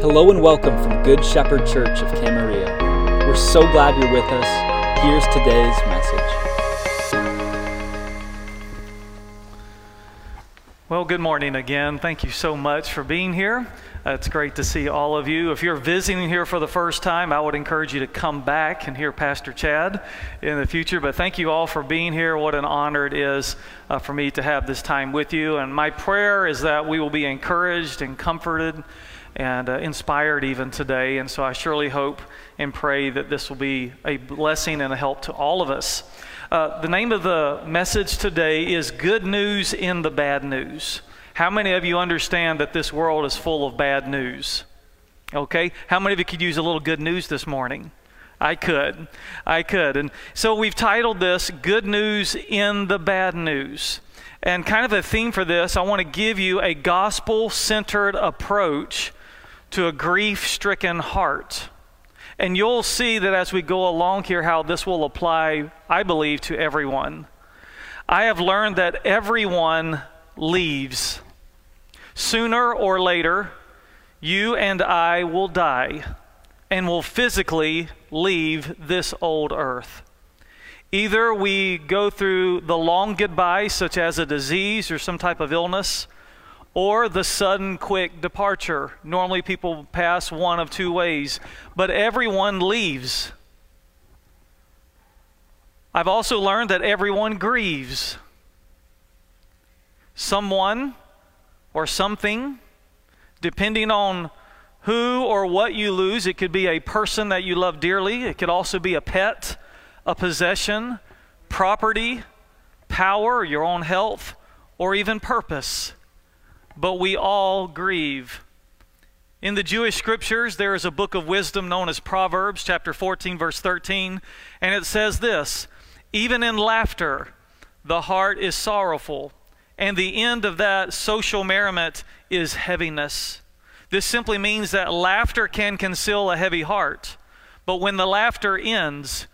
Hello and welcome from Good Shepherd Church of Camarillo. We're so glad you're with us. Here's today's message. Well, good morning again. Thank you so much for being here. Uh, it's great to see all of you. If you're visiting here for the first time, I would encourage you to come back and hear Pastor Chad in the future. But thank you all for being here. What an honor it is uh, for me to have this time with you. And my prayer is that we will be encouraged and comforted and uh, inspired even today. And so I surely hope and pray that this will be a blessing and a help to all of us. Uh, the name of the message today is Good News in the Bad News. How many of you understand that this world is full of bad news? Okay? How many of you could use a little good news this morning? I could. I could. And so we've titled this Good News in the Bad News. And kind of a theme for this, I want to give you a gospel centered approach to a grief stricken heart. And you'll see that as we go along here, how this will apply, I believe, to everyone. I have learned that everyone leaves. Sooner or later, you and I will die and will physically leave this old earth. Either we go through the long goodbye, such as a disease or some type of illness, or the sudden quick departure. Normally, people pass one of two ways, but everyone leaves. I've also learned that everyone grieves. Someone or something, depending on who or what you lose, it could be a person that you love dearly, it could also be a pet, a possession, property, power, your own health, or even purpose but we all grieve. In the Jewish scriptures, there is a book of wisdom known as Proverbs, chapter 14, verse 13, and it says this Even in laughter, the heart is sorrowful, and the end of that social merriment is heaviness. This simply means that laughter can conceal a heavy heart, but when the laughter ends,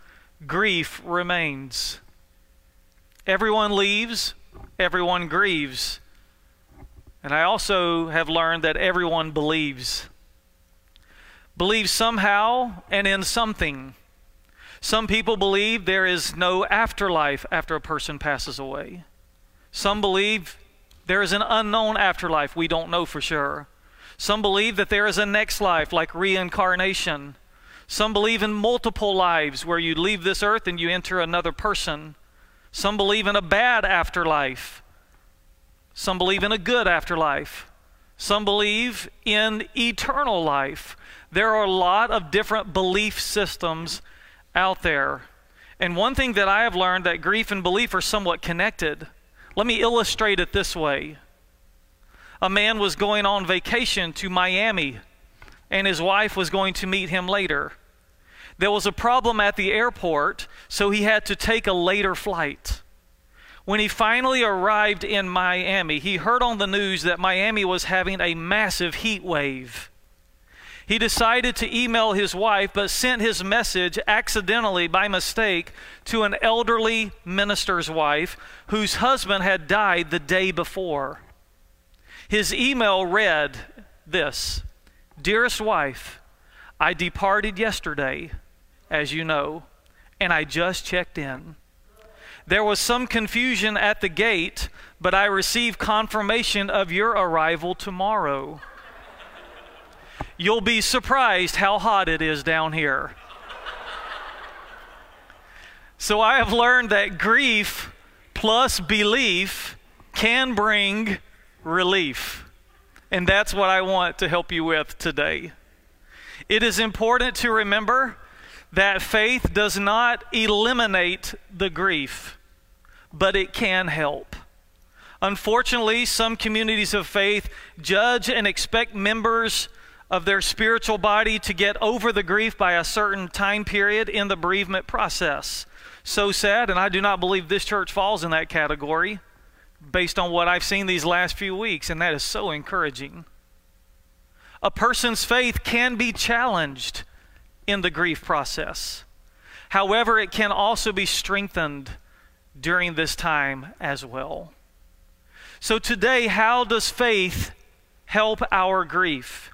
grief remains. Everyone leaves, everyone grieves. And I also have learned that everyone believes. Believes somehow and in something. Some people believe there is no afterlife after a person passes away. Some believe there is an unknown afterlife. We don't know for sure. Some believe that there is a next life, like reincarnation. Some believe in multiple lives where you leave this earth and you enter another person. Some believe in a bad afterlife some believe in a good afterlife. Some believe in eternal life. There are a lot of different belief systems out there. And one thing that I have learned that grief and belief are somewhat connected. Let me illustrate it this way. A man was going on vacation to Miami, and his wife was going to meet him later. There was a problem at the airport, so he had to take a later flight. When he finally arrived in Miami, he heard on the news that Miami was having a massive heat wave. He decided to email his wife, but sent his message accidentally by mistake to an elderly minister's wife whose husband had died the day before. His email read this Dearest wife, I departed yesterday, as you know, and I just checked in. There was some confusion at the gate, but I received confirmation of your arrival tomorrow. You'll be surprised how hot it is down here. So I have learned that grief plus belief can bring relief. And that's what I want to help you with today. It is important to remember that faith does not eliminate the grief, but it can help. Unfortunately, some communities of faith judge and expect members of their spiritual body to get over the grief by a certain time period in the bereavement process. So sad, and I do not believe this church falls in that category based on what I've seen these last few weeks, and that is so encouraging. A person's faith can be challenged in the grief process. However, it can also be strengthened during this time as well. So, today, how does faith help our grief?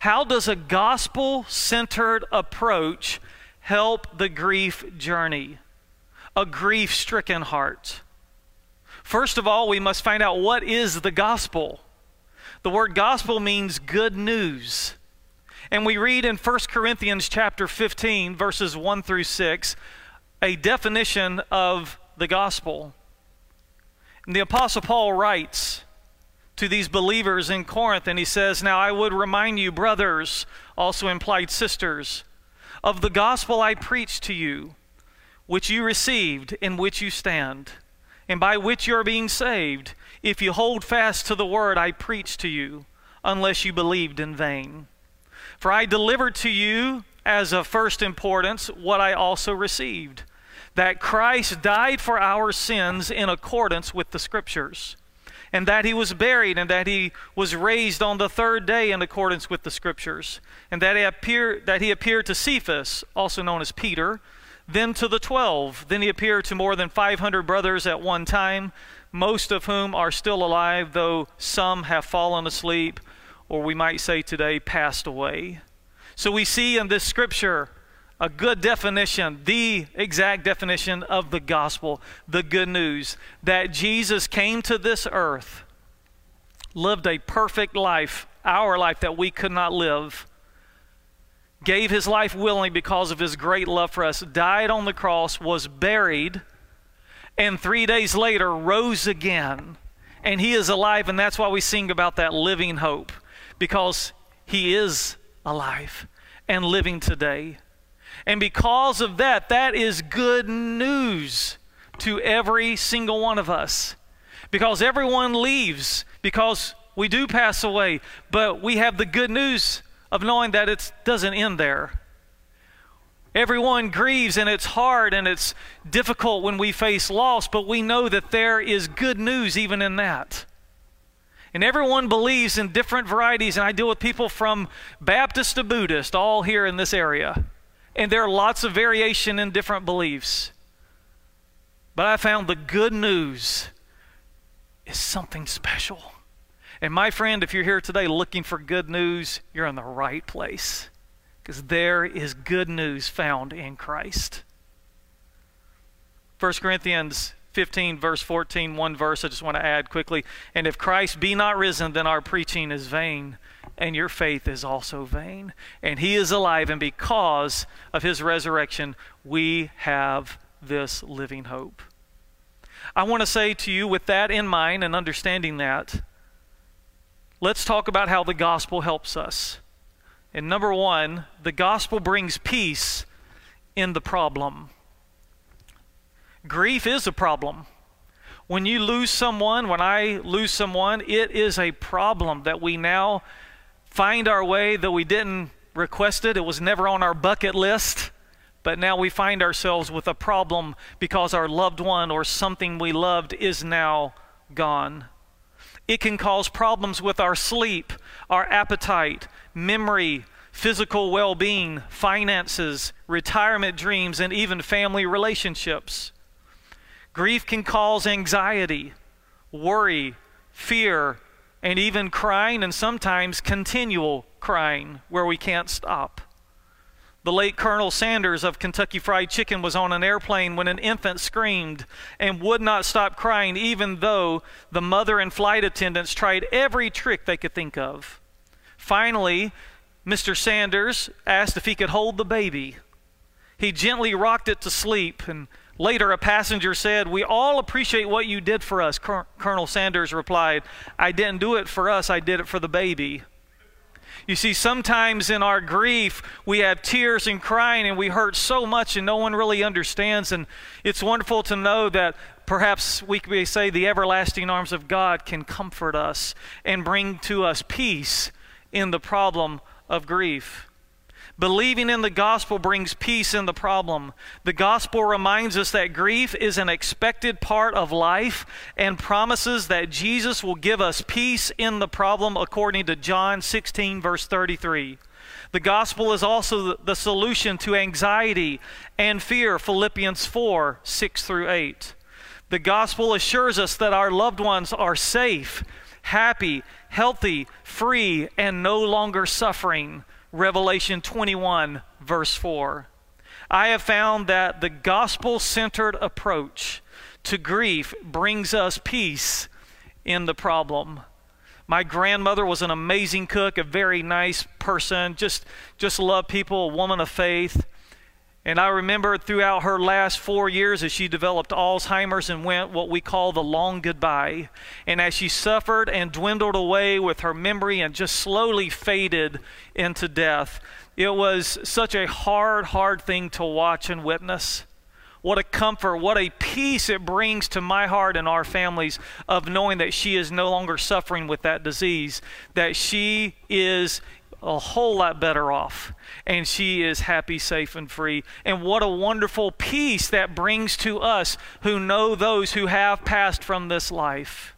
How does a gospel centered approach help the grief journey? A grief stricken heart. First of all, we must find out what is the gospel. The word gospel means good news. And we read in 1 Corinthians chapter 15 verses 1 through 6 a definition of the gospel. And the apostle Paul writes to these believers in Corinth and he says, "Now I would remind you brothers, also implied sisters, of the gospel I preached to you, which you received, in which you stand, and by which you are being saved, if you hold fast to the word I preached to you, unless you believed in vain. For I delivered to you as of first importance what I also received that Christ died for our sins in accordance with the Scriptures, and that he was buried, and that he was raised on the third day in accordance with the Scriptures, and that he appeared, that he appeared to Cephas, also known as Peter, then to the twelve. Then he appeared to more than 500 brothers at one time most of whom are still alive, though some have fallen asleep, or we might say today, passed away. So we see in this scripture a good definition, the exact definition of the gospel, the good news that Jesus came to this earth, lived a perfect life, our life that we could not live, gave his life willingly because of his great love for us, died on the cross, was buried and three days later rose again. And he is alive, and that's why we sing about that living hope, because he is alive and living today. And because of that, that is good news to every single one of us. Because everyone leaves, because we do pass away, but we have the good news of knowing that it doesn't end there. Everyone grieves and it's hard and it's difficult when we face loss, but we know that there is good news even in that. And everyone believes in different varieties, and I deal with people from Baptist to Buddhist, all here in this area. And there are lots of variation in different beliefs. But I found the good news is something special. And my friend, if you're here today looking for good news, you're in the right place because there is good news found in Christ. 1 Corinthians 15, verse 14, one verse I just want to add quickly. And if Christ be not risen, then our preaching is vain, and your faith is also vain. And he is alive, and because of his resurrection, we have this living hope. I want to say to you, with that in mind and understanding that, let's talk about how the gospel helps us. And number one, the gospel brings peace in the problem. Grief is a problem. When you lose someone, when I lose someone, it is a problem that we now find our way, though we didn't request it, it was never on our bucket list. But now we find ourselves with a problem because our loved one or something we loved is now gone. It can cause problems with our sleep, our appetite, memory, physical well being, finances, retirement dreams, and even family relationships. Grief can cause anxiety, worry, fear, and even crying, and sometimes continual crying where we can't stop. The late Colonel Sanders of Kentucky Fried Chicken was on an airplane when an infant screamed and would not stop crying, even though the mother and flight attendants tried every trick they could think of. Finally, Mr. Sanders asked if he could hold the baby. He gently rocked it to sleep, and later a passenger said, We all appreciate what you did for us. Col- Colonel Sanders replied, I didn't do it for us, I did it for the baby. You see, sometimes in our grief, we have tears and crying, and we hurt so much, and no one really understands. And it's wonderful to know that perhaps we could say the everlasting arms of God can comfort us and bring to us peace in the problem of grief. Believing in the gospel brings peace in the problem. The gospel reminds us that grief is an expected part of life and promises that Jesus will give us peace in the problem according to John 16, verse 33. The gospel is also the solution to anxiety and fear, Philippians 4, 6 through 8. The gospel assures us that our loved ones are safe, happy, healthy, free, and no longer suffering. Revelation 21, verse 4. I have found that the gospel centered approach to grief brings us peace in the problem. My grandmother was an amazing cook, a very nice person, just just loved people, a woman of faith. And I remember throughout her last four years as she developed Alzheimer's and went what we call the long goodbye. And as she suffered and dwindled away with her memory and just slowly faded into death, it was such a hard, hard thing to watch and witness. What a comfort, what a peace it brings to my heart and our families of knowing that she is no longer suffering with that disease, that she is a whole lot better off and she is happy, safe, and free. And what a wonderful peace that brings to us who know those who have passed from this life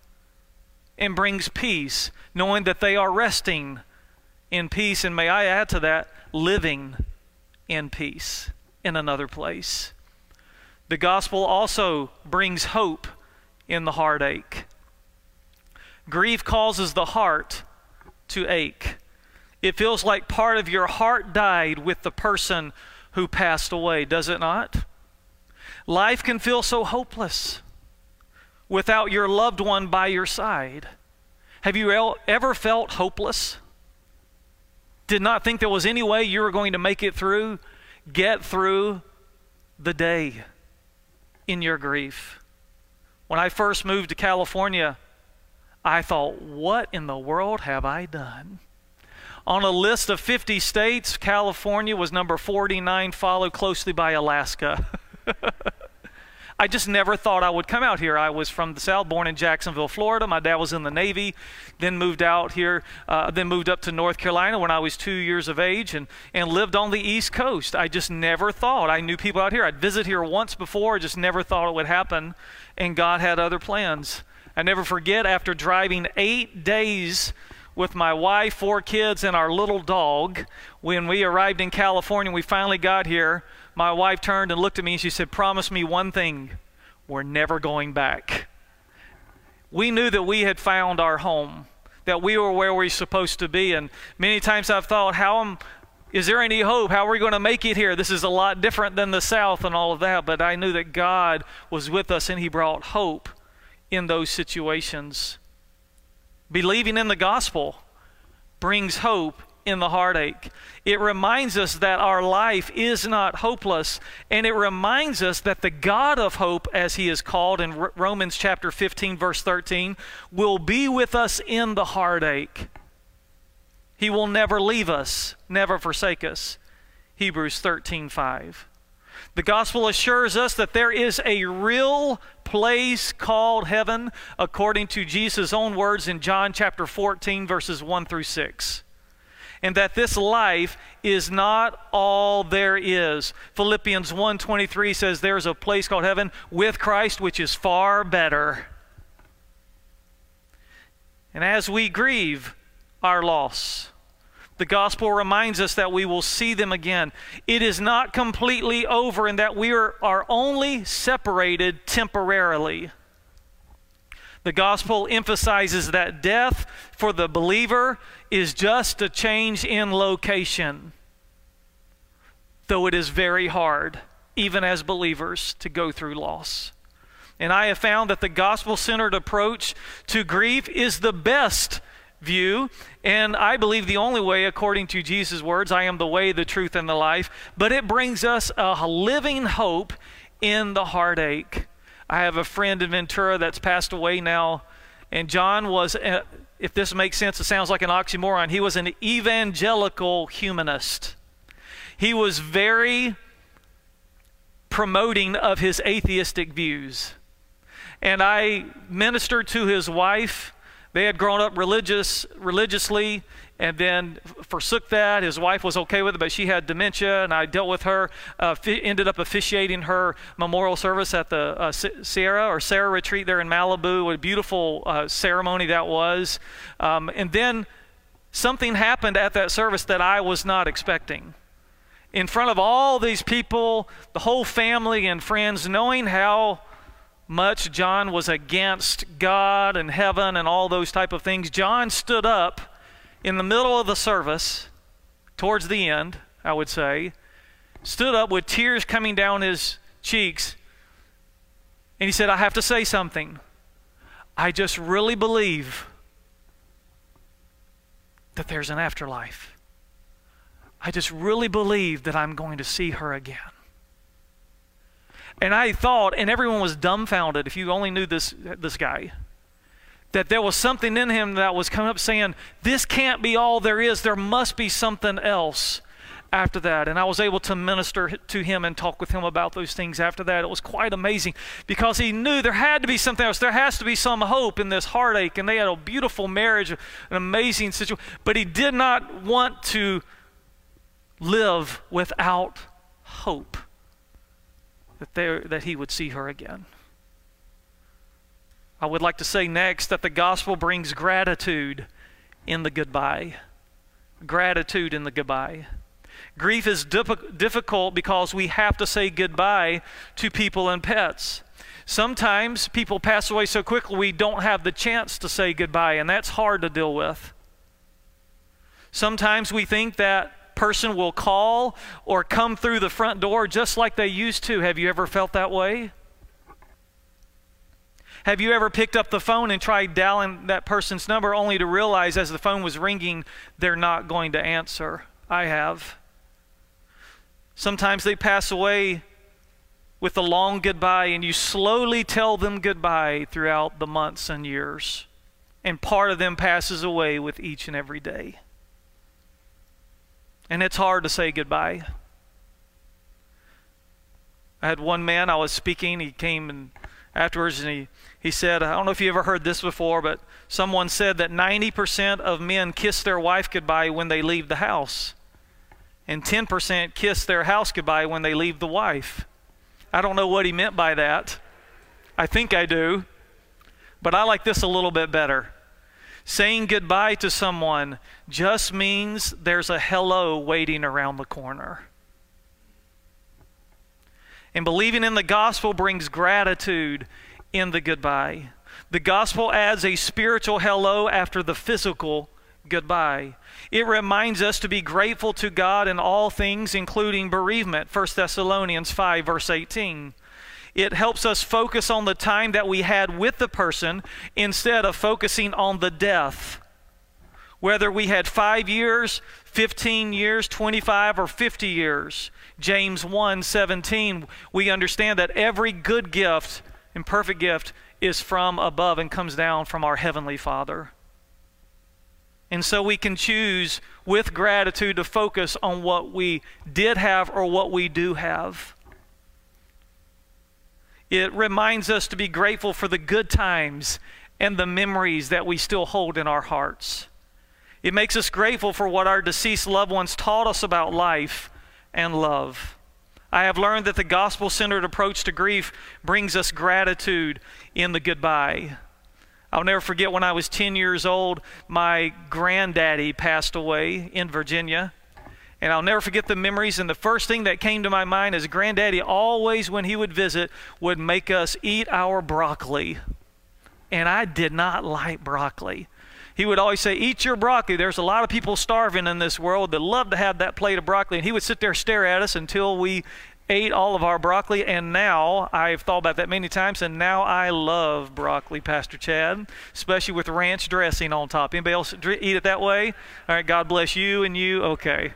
and brings peace, knowing that they are resting in peace. And may I add to that, living in peace in another place. The gospel also brings hope in the heartache. Grief causes the heart to ache. It feels like part of your heart died with the person who passed away, does it not? Life can feel so hopeless without your loved one by your side. Have you ever felt hopeless? Did not think there was any way you were going to make it through, get through the day? in your grief. When I first moved to California, I thought, what in the world have I done? On a list of 50 states, California was number 49, followed closely by Alaska. I just never thought I would come out here. I was from the South, born in Jacksonville, Florida. My dad was in the Navy, then moved out here, uh, then moved up to North Carolina when I was two years of age and, and lived on the East Coast. I just never thought. I knew people out here. I'd visit here once before, just never thought it would happen, and God had other plans. I never forget after driving eight days with my wife, four kids, and our little dog. When we arrived in California, we finally got here my wife turned and looked at me and she said, Promise me one thing we're never going back. We knew that we had found our home, that we were where we are supposed to be. And many times I've thought, How am, is there any hope? How are we going to make it here? This is a lot different than the South and all of that. But I knew that God was with us and He brought hope in those situations. Believing in the gospel brings hope in the heartache. It reminds us that our life is not hopeless, and it reminds us that the God of hope, as he is called in Romans chapter 15, verse 13, will be with us in the heartache. He will never leave us, never forsake us. Hebrews 13, 5. The gospel assures us that there is a real place called heaven, according to Jesus' own words in John chapter 14, verses 1 through 6 and that this life is not all there is. Philippians 1:23 says there's a place called heaven with Christ which is far better. And as we grieve our loss, the gospel reminds us that we will see them again. It is not completely over and that we are, are only separated temporarily. The gospel emphasizes that death for the believer is just a change in location, though it is very hard, even as believers, to go through loss. And I have found that the gospel centered approach to grief is the best view, and I believe the only way, according to Jesus' words I am the way, the truth, and the life. But it brings us a living hope in the heartache. I have a friend in Ventura that's passed away now, and John was, uh, if this makes sense, it sounds like an oxymoron. He was an evangelical humanist. He was very promoting of his atheistic views. And I ministered to his wife. They had grown up religious, religiously, and then forsook that. His wife was okay with it, but she had dementia, and I dealt with her. Uh, ended up officiating her memorial service at the uh, Sierra or Sarah retreat there in Malibu. What a beautiful uh, ceremony that was. Um, and then something happened at that service that I was not expecting. In front of all these people, the whole family and friends, knowing how much John was against God and heaven and all those type of things, John stood up in the middle of the service, towards the end, I would say, stood up with tears coming down his cheeks, and he said, I have to say something. I just really believe that there's an afterlife. I just really believe that I'm going to see her again. And I thought, and everyone was dumbfounded if you only knew this, this guy, that there was something in him that was coming up saying, This can't be all there is. There must be something else after that. And I was able to minister to him and talk with him about those things after that. It was quite amazing because he knew there had to be something else. There has to be some hope in this heartache. And they had a beautiful marriage, an amazing situation. But he did not want to live without hope that, there, that he would see her again. I would like to say next that the gospel brings gratitude in the goodbye. Gratitude in the goodbye. Grief is difficult because we have to say goodbye to people and pets. Sometimes people pass away so quickly we don't have the chance to say goodbye, and that's hard to deal with. Sometimes we think that person will call or come through the front door just like they used to. Have you ever felt that way? Have you ever picked up the phone and tried dialing that person's number only to realize as the phone was ringing, they're not going to answer? I have. Sometimes they pass away with a long goodbye, and you slowly tell them goodbye throughout the months and years. And part of them passes away with each and every day. And it's hard to say goodbye. I had one man, I was speaking, he came and afterwards and he, he said, I don't know if you ever heard this before, but someone said that 90% of men kiss their wife goodbye when they leave the house, and 10% kiss their house goodbye when they leave the wife. I don't know what he meant by that. I think I do. But I like this a little bit better. Saying goodbye to someone just means there's a hello waiting around the corner. And believing in the gospel brings gratitude in the goodbye. The gospel adds a spiritual hello after the physical goodbye. It reminds us to be grateful to God in all things, including bereavement. 1 Thessalonians 5, verse 18. It helps us focus on the time that we had with the person instead of focusing on the death. Whether we had five years, 15 years, 25, or 50 years. James 1 17, we understand that every good gift and perfect gift is from above and comes down from our Heavenly Father. And so we can choose with gratitude to focus on what we did have or what we do have. It reminds us to be grateful for the good times and the memories that we still hold in our hearts. It makes us grateful for what our deceased loved ones taught us about life and love. I have learned that the gospel centered approach to grief brings us gratitude in the goodbye. I'll never forget when I was 10 years old, my granddaddy passed away in Virginia. And I'll never forget the memories. And the first thing that came to my mind is Granddaddy always, when he would visit, would make us eat our broccoli. And I did not like broccoli. He would always say, Eat your broccoli. There's a lot of people starving in this world that love to have that plate of broccoli. And he would sit there stare at us until we ate all of our broccoli, and now I've thought about that many times, and now I love broccoli, Pastor Chad, especially with ranch dressing on top. Anybody else eat it that way? All right, God bless you and you. Okay.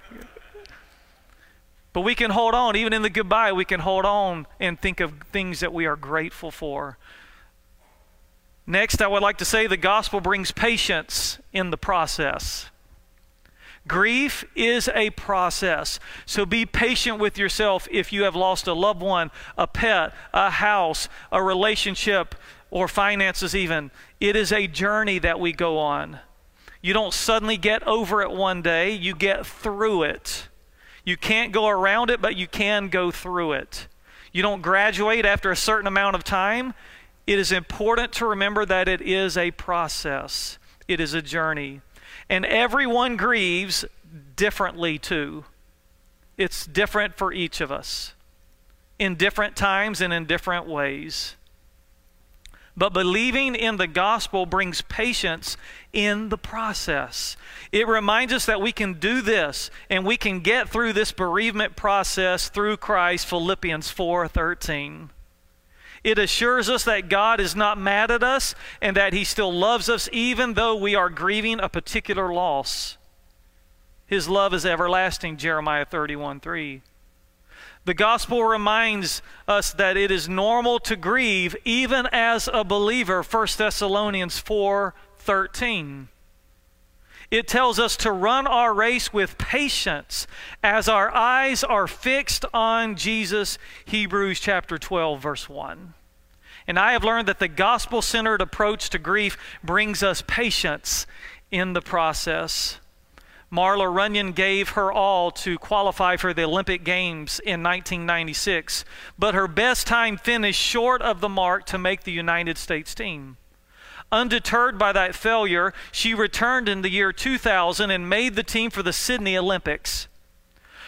But we can hold on, even in the goodbye, we can hold on and think of things that we are grateful for. Next, I would like to say the gospel brings patience in the process. Grief is a process. So be patient with yourself if you have lost a loved one, a pet, a house, a relationship, or finances, even. It is a journey that we go on. You don't suddenly get over it one day, you get through it. You can't go around it, but you can go through it. You don't graduate after a certain amount of time. It is important to remember that it is a process, it is a journey. And everyone grieves differently too. It's different for each of us in different times and in different ways. But believing in the gospel brings patience in the process. It reminds us that we can do this and we can get through this bereavement process through Christ, Philippians 4:13. It assures us that God is not mad at us and that he still loves us even though we are grieving a particular loss. His love is everlasting, Jeremiah 31 3. The gospel reminds us that it is normal to grieve even as a believer, 1 Thessalonians 4 13. It tells us to run our race with patience as our eyes are fixed on Jesus, Hebrews chapter 12, verse 1. And I have learned that the gospel centered approach to grief brings us patience in the process. Marla Runyan gave her all to qualify for the Olympic Games in 1996, but her best time finished short of the mark to make the United States team. Undeterred by that failure, she returned in the year 2000 and made the team for the Sydney Olympics.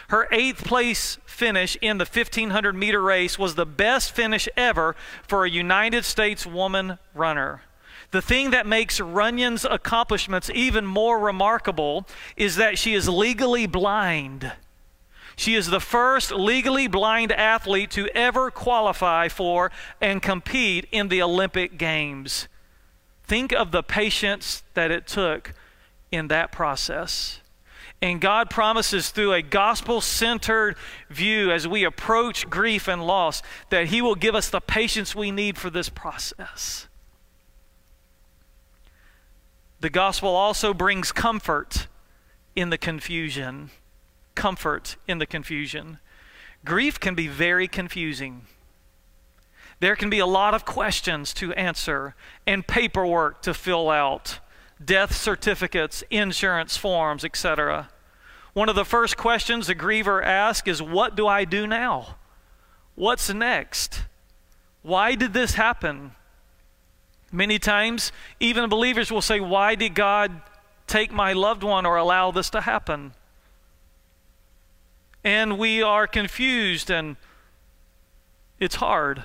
Her eighth place finish in the 1500 meter race was the best finish ever for a United States woman runner. The thing that makes Runyan's accomplishments even more remarkable is that she is legally blind. She is the first legally blind athlete to ever qualify for and compete in the Olympic Games. Think of the patience that it took in that process. And God promises through a gospel centered view as we approach grief and loss that He will give us the patience we need for this process. The gospel also brings comfort in the confusion. Comfort in the confusion. Grief can be very confusing. There can be a lot of questions to answer and paperwork to fill out, death certificates, insurance forms, etc. One of the first questions a griever asks is, What do I do now? What's next? Why did this happen? Many times, even believers will say, Why did God take my loved one or allow this to happen? And we are confused and it's hard.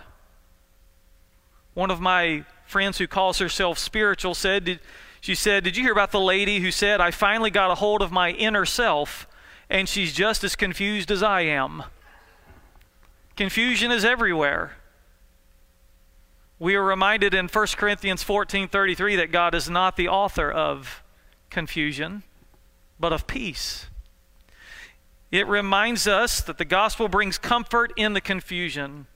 One of my friends who calls herself spiritual said, She said, Did you hear about the lady who said, I finally got a hold of my inner self and she's just as confused as I am? Confusion is everywhere. We are reminded in 1 Corinthians 14:33 that God is not the author of confusion, but of peace. It reminds us that the gospel brings comfort in the confusion,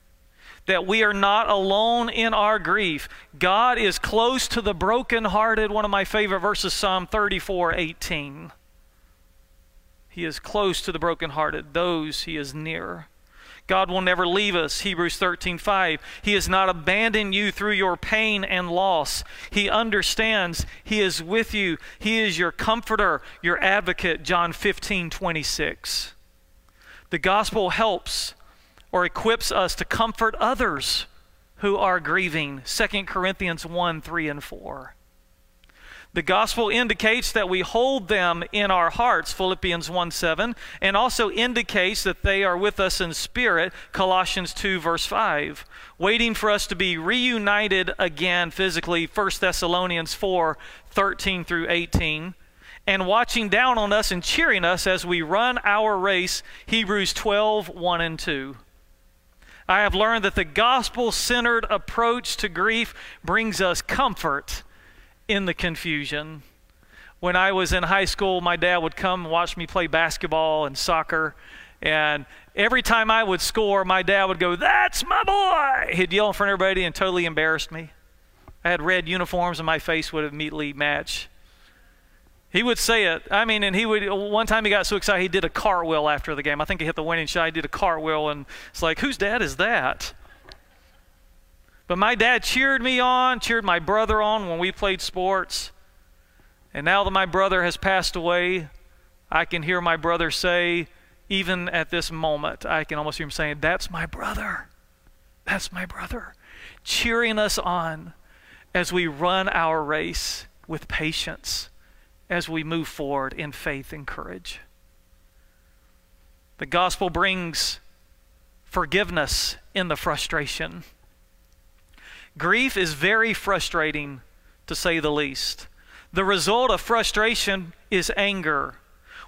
that we are not alone in our grief. God is close to the brokenhearted. One of my favorite verses, Psalm 34:18. He is close to the brokenhearted, those he is near. God will never leave us. Hebrews 13:5. He has not abandoned you through your pain and loss. He understands. He is with you. He is your comforter, your advocate. John 15:26. The gospel helps or equips us to comfort others who are grieving. 2 Corinthians 1, 3, and 4. The gospel indicates that we hold them in our hearts, Philippians 1 7, and also indicates that they are with us in spirit, Colossians 2, verse 5, waiting for us to be reunited again physically, 1 Thessalonians 4 13 through 18, and watching down on us and cheering us as we run our race, Hebrews 12 1 and 2. I have learned that the gospel centered approach to grief brings us comfort in the confusion. When I was in high school, my dad would come watch me play basketball and soccer. And every time I would score, my dad would go, That's my boy! He'd yell in front of everybody and totally embarrassed me. I had red uniforms and my face would immediately match. He would say it. I mean, and he would, one time he got so excited, he did a cartwheel after the game. I think he hit the winning shot. He did a cartwheel, and it's like, whose dad is that? But my dad cheered me on, cheered my brother on when we played sports. And now that my brother has passed away, I can hear my brother say, even at this moment, I can almost hear him saying, That's my brother. That's my brother. Cheering us on as we run our race with patience, as we move forward in faith and courage. The gospel brings forgiveness in the frustration. Grief is very frustrating, to say the least. The result of frustration is anger.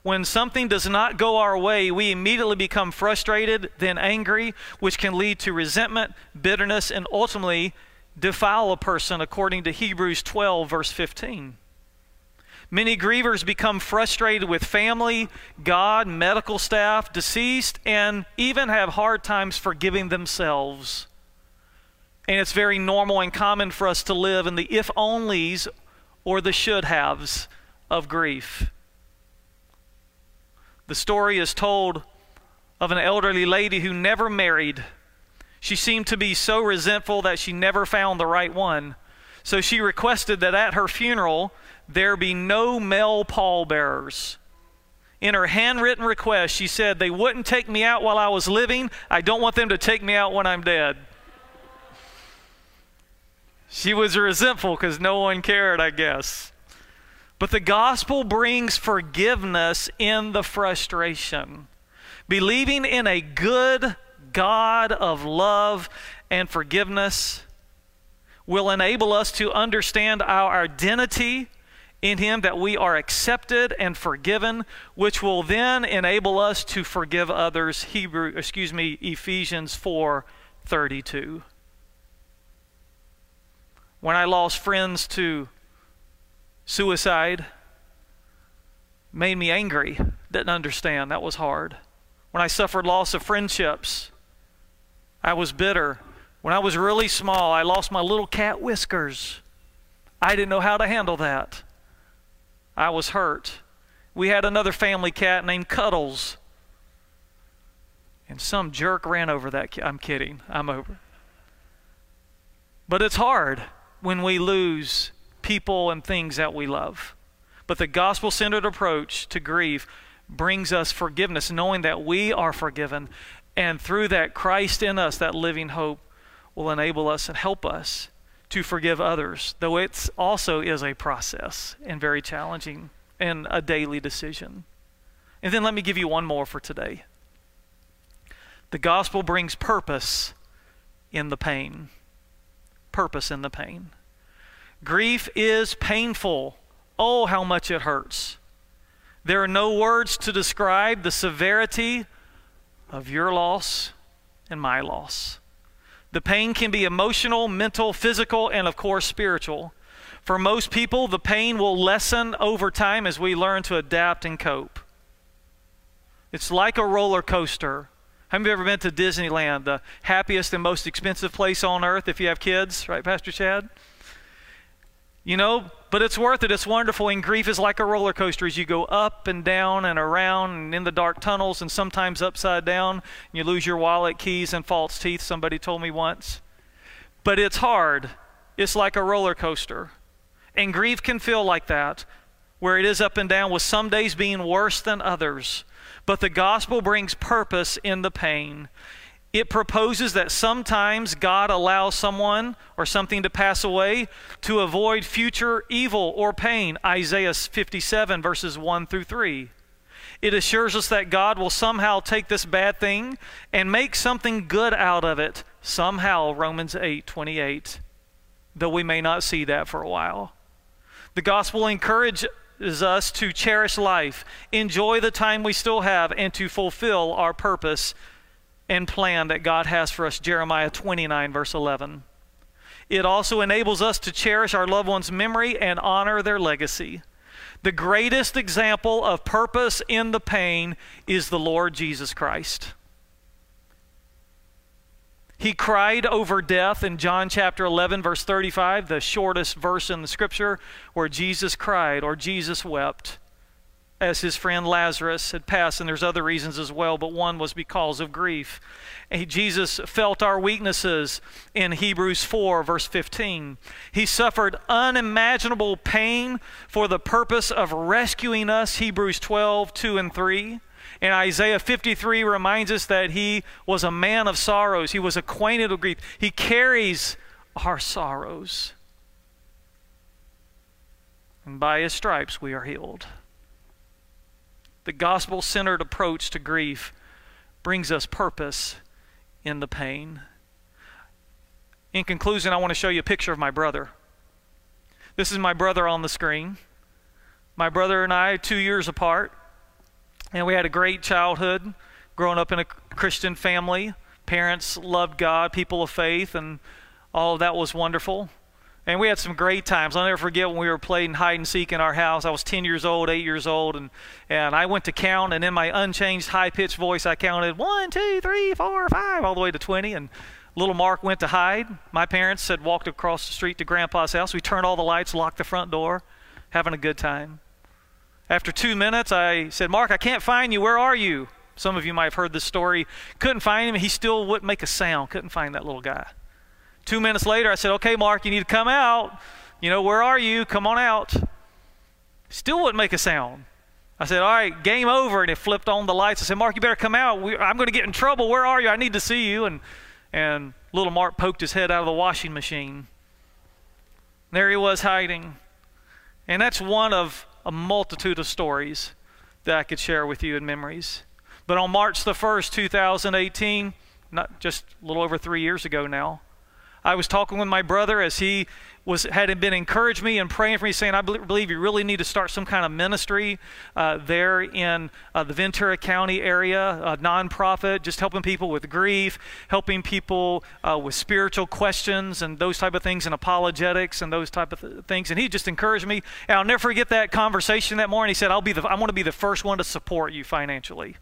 When something does not go our way, we immediately become frustrated, then angry, which can lead to resentment, bitterness, and ultimately defile a person, according to Hebrews 12, verse 15. Many grievers become frustrated with family, God, medical staff, deceased, and even have hard times forgiving themselves. And it's very normal and common for us to live in the if onlys or the should haves of grief. The story is told of an elderly lady who never married. She seemed to be so resentful that she never found the right one. So she requested that at her funeral there be no male pallbearers. In her handwritten request, she said, They wouldn't take me out while I was living. I don't want them to take me out when I'm dead. She was resentful because no one cared, I guess. But the gospel brings forgiveness in the frustration. Believing in a good God of love and forgiveness will enable us to understand our identity in him that we are accepted and forgiven which will then enable us to forgive others hebrew excuse me ephesians 4:32 when i lost friends to suicide made me angry didn't understand that was hard when i suffered loss of friendships i was bitter when i was really small i lost my little cat whiskers i didn't know how to handle that I was hurt. We had another family cat named Cuddles. And some jerk ran over that cat. I'm kidding. I'm over. But it's hard when we lose people and things that we love. But the gospel centered approach to grief brings us forgiveness, knowing that we are forgiven. And through that, Christ in us, that living hope, will enable us and help us to forgive others, though it also is a process and very challenging and a daily decision. And then let me give you one more for today. The gospel brings purpose in the pain. Purpose in the pain. Grief is painful. Oh, how much it hurts. There are no words to describe the severity of your loss and my loss. The pain can be emotional, mental, physical, and of course, spiritual. For most people, the pain will lessen over time as we learn to adapt and cope. It's like a roller coaster. Have you ever been to Disneyland, the happiest and most expensive place on earth if you have kids, right, Pastor Chad? You know, but it's worth it. It's wonderful. And grief is like a roller coaster as you go up and down and around and in the dark tunnels and sometimes upside down. You lose your wallet, keys, and false teeth, somebody told me once. But it's hard. It's like a roller coaster. And grief can feel like that, where it is up and down, with some days being worse than others. But the gospel brings purpose in the pain. It proposes that sometimes God allows someone or something to pass away to avoid future evil or pain. Isaiah 57, verses 1 through 3. It assures us that God will somehow take this bad thing and make something good out of it. Somehow, Romans 8, 28. Though we may not see that for a while. The gospel encourages us to cherish life, enjoy the time we still have, and to fulfill our purpose and plan that God has for us, Jeremiah 29, verse 11. It also enables us to cherish our loved ones' memory and honor their legacy. The greatest example of purpose in the pain is the Lord Jesus Christ. He cried over death in John chapter 11, verse 35, the shortest verse in the scripture, where Jesus cried or Jesus wept as his friend Lazarus had passed, and there's other reasons as well, but one was because of grief. And Jesus felt our weaknesses in Hebrews 4, verse 15. He suffered unimaginable pain for the purpose of rescuing us, Hebrews 12, 2 and 3. And Isaiah 53 reminds us that he was a man of sorrows. He was acquainted with grief. He carries our sorrows. And by his stripes we are healed. The gospel centered approach to grief brings us purpose in the pain. in conclusion, I want to show you a picture of my brother. This is my brother on the screen. My brother and I, two years apart, and we had a great childhood growing up in a Christian family. Parents loved God, people of faith, and all of that was wonderful. And we had some great times. I'll never forget when we were playing hide and seek in our house. I was 10 years old, 8 years old, and, and I went to count, and in my unchanged high pitched voice, I counted one, two, three, four, five, all the way to 20. And little Mark went to hide. My parents had walked across the street to Grandpa's house. We turned all the lights, locked the front door, having a good time. After two minutes, I said, Mark, I can't find you. Where are you? Some of you might have heard this story. Couldn't find him. He still wouldn't make a sound. Couldn't find that little guy. Two minutes later, I said, Okay, Mark, you need to come out. You know, where are you? Come on out. Still wouldn't make a sound. I said, All right, game over. And it flipped on the lights. I said, Mark, you better come out. We, I'm going to get in trouble. Where are you? I need to see you. And, and little Mark poked his head out of the washing machine. There he was hiding. And that's one of a multitude of stories that I could share with you in memories. But on March the 1st, 2018, not just a little over three years ago now, I was talking with my brother as he was had been encouraging me and praying for me, saying, "I believe you really need to start some kind of ministry uh, there in uh, the Ventura County area, a nonprofit, just helping people with grief, helping people uh, with spiritual questions and those type of things, and apologetics and those type of th- things." And he just encouraged me. And I'll never forget that conversation that morning. He said, "I'll be the I want to be the first one to support you financially."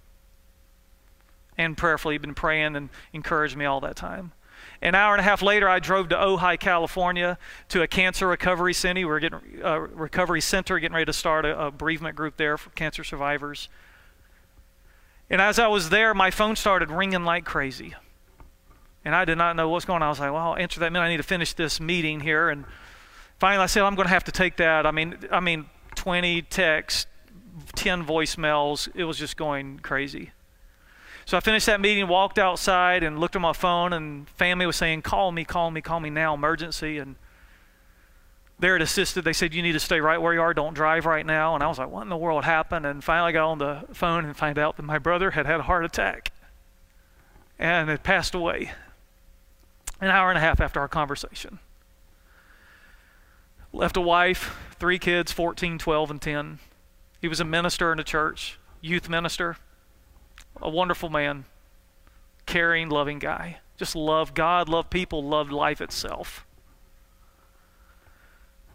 And prayerfully, he'd been praying and encouraged me all that time. An hour and a half later, I drove to Ojai, California, to a cancer recovery center. We were getting a uh, recovery center, getting ready to start a, a bereavement group there for cancer survivors. And as I was there, my phone started ringing like crazy. And I did not know what's going on. I was like, well, I'll answer that minute. I need to finish this meeting here. And finally, I said, I'm going to have to take that. I mean, I mean, 20 texts, 10 voicemails. It was just going crazy. So I finished that meeting, walked outside, and looked at my phone, and family was saying, "Call me, call me, call me now, emergency." And there it assisted. They said, "You need to stay right where you are. Don't drive right now." And I was like, "What in the world happened?" And finally, got on the phone and find out that my brother had had a heart attack and had passed away. An hour and a half after our conversation. Left a wife, three kids, 14, 12, and 10. He was a minister in a church, youth minister a wonderful man, caring, loving guy. Just loved God, loved people, loved life itself.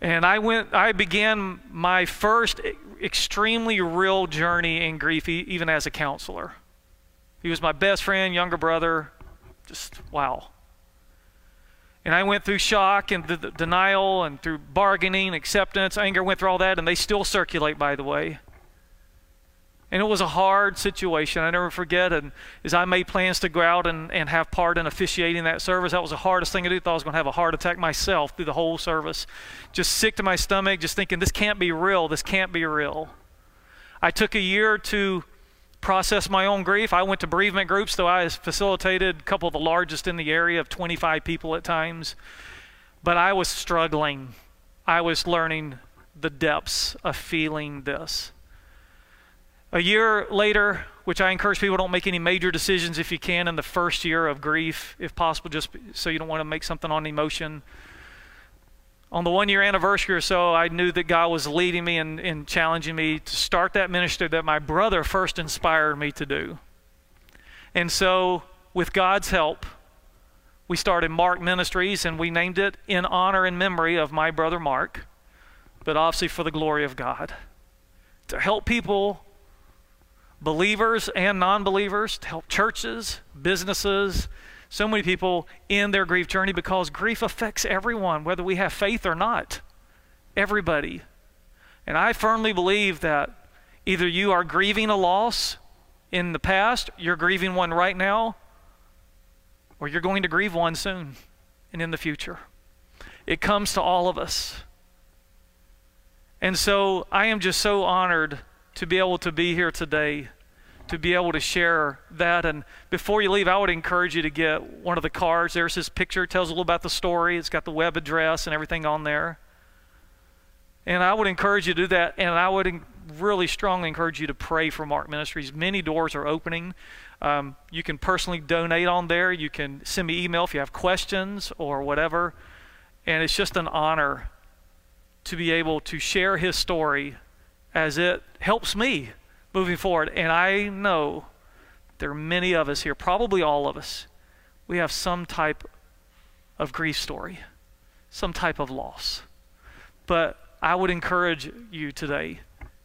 And I went, I began my first extremely real journey in grief, even as a counselor. He was my best friend, younger brother. Just wow. And I went through shock and the, the denial and through bargaining, acceptance, anger, went through all that, and they still circulate, by the way. And it was a hard situation. I never forget. And as I made plans to go out and, and have part in officiating that service, that was the hardest thing to do. I thought I was going to have a heart attack myself through the whole service. Just sick to my stomach, just thinking, this can't be real. This can't be real. I took a year to process my own grief. I went to bereavement groups, though I facilitated a couple of the largest in the area of 25 people at times. But I was struggling. I was learning the depths of feeling this. A year later, which I encourage people don't make any major decisions if you can in the first year of grief, if possible, just so you don't want to make something on emotion. On the one year anniversary or so, I knew that God was leading me and, and challenging me to start that ministry that my brother first inspired me to do. And so, with God's help, we started Mark Ministries and we named it in honor and memory of my brother Mark, but obviously for the glory of God. To help people believers and non believers, to help churches, businesses, so many people in their grief journey because grief affects everyone, whether we have faith or not. Everybody. And I firmly believe that either you are grieving a loss in the past, you're grieving one right now, or you're going to grieve one soon and in the future. It comes to all of us. And so I am just so honored to be able to be here today to be able to share that. And before you leave, I would encourage you to get one of the cards. There's his picture, it tells a little about the story. It's got the web address and everything on there. And I would encourage you to do that. And I would really strongly encourage you to pray for Mark Ministries. Many doors are opening. Um, you can personally donate on there. You can send me email if you have questions or whatever. And it's just an honor to be able to share his story as it helps me moving forward. And I know there are many of us here, probably all of us, we have some type of grief story, some type of loss. But I would encourage you today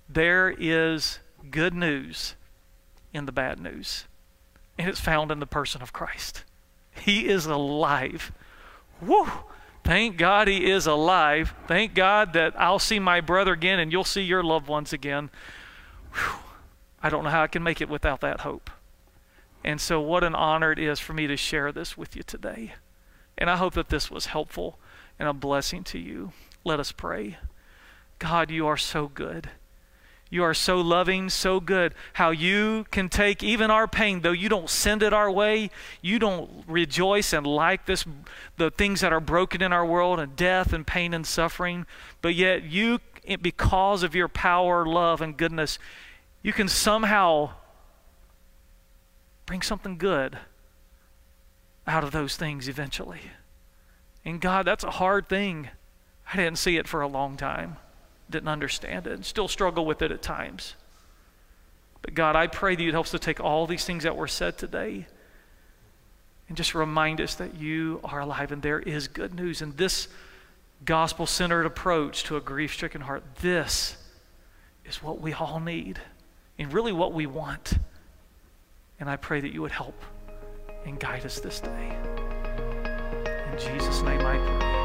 there is good news in the bad news, and it's found in the person of Christ. He is alive. Woo! Thank God he is alive. Thank God that I'll see my brother again and you'll see your loved ones again. Whew. I don't know how I can make it without that hope. And so, what an honor it is for me to share this with you today. And I hope that this was helpful and a blessing to you. Let us pray. God, you are so good. You are so loving, so good. How you can take even our pain, though you don't send it our way, you don't rejoice and like this, the things that are broken in our world and death and pain and suffering, but yet you, because of your power, love, and goodness, you can somehow bring something good out of those things eventually. And God, that's a hard thing. I didn't see it for a long time didn't understand it and still struggle with it at times. But God, I pray that you'd help us to take all these things that were said today and just remind us that you are alive and there is good news. And this gospel centered approach to a grief stricken heart, this is what we all need and really what we want. And I pray that you would help and guide us this day. In Jesus' name I pray.